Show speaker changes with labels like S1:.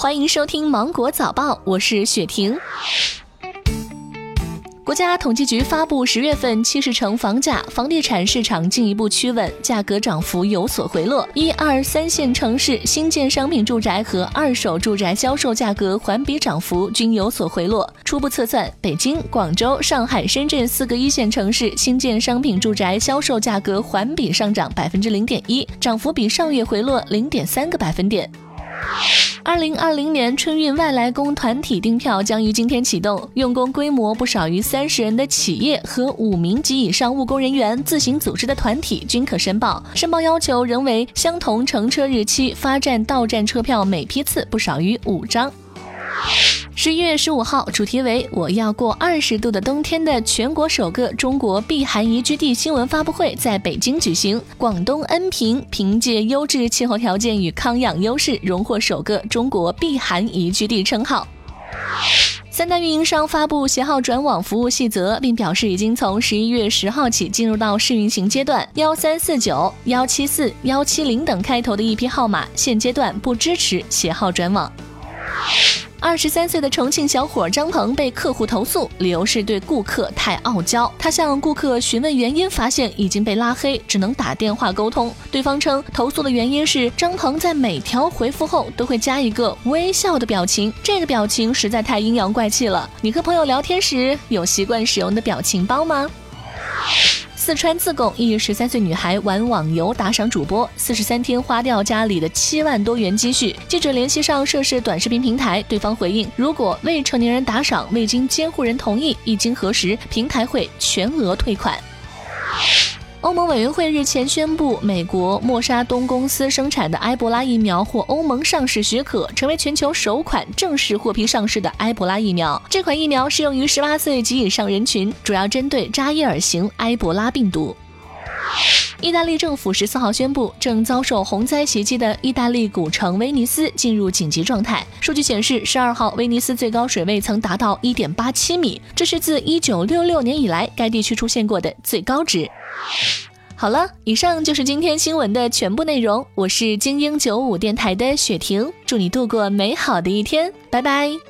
S1: 欢迎收听《芒果早报》，我是雪婷。国家统计局发布十月份七十城房价，房地产市场进一步趋稳，价格涨幅有所回落。一二三线城市新建商品住宅和二手住宅销售价格环比涨幅均有所回落。初步测算，北京、广州、上海、深圳四个一线城市新建商品住宅销售价格环比上涨百分之零点一，涨幅比上月回落零点三个百分点。二零二零年春运外来工团体订票将于今天启动，用工规模不少于三十人的企业和五名及以上务工人员自行组织的团体均可申报。申报要求仍为相同乘车日期发站到站车票每批次不少于五张。十一月十五号，主题为“我要过二十度的冬天”的全国首个中国避寒宜居地新闻发布会在北京举行。广东恩平凭借优质气候条件与康养优势，荣获首个中国避寒宜居地称号。三大运营商发布携号转网服务细则，并表示已经从十一月十号起进入到试运行阶段。幺三四九、幺七四、幺七零等开头的一批号码，现阶段不支持携号转网。二十三岁的重庆小伙张鹏被客户投诉，理由是对顾客太傲娇。他向顾客询问原因，发现已经被拉黑，只能打电话沟通。对方称投诉的原因是张鹏在每条回复后都会加一个微笑的表情，这个表情实在太阴阳怪气了。你和朋友聊天时有习惯使用的表情包吗？四川自贡一十三岁女孩玩网游打赏主播，四十三天花掉家里的七万多元积蓄。记者联系上涉事短视频平台，对方回应：如果未成年人打赏未经监护人同意，一经核实，平台会全额退款。欧盟委员会日前宣布，美国默沙东公司生产的埃博拉疫苗获欧盟上市许可，成为全球首款正式获批上市的埃博拉疫苗。这款疫苗适用于十八岁及以上人群，主要针对扎伊尔型埃博拉病毒。意大利政府十四号宣布，正遭受洪灾袭击的意大利古城威尼斯进入紧急状态。数据显示，十二号威尼斯最高水位曾达到一点八七米，这是自一九六六年以来该地区出现过的最高值。好了，以上就是今天新闻的全部内容。我是精英九五电台的雪婷，祝你度过美好的一天，拜拜。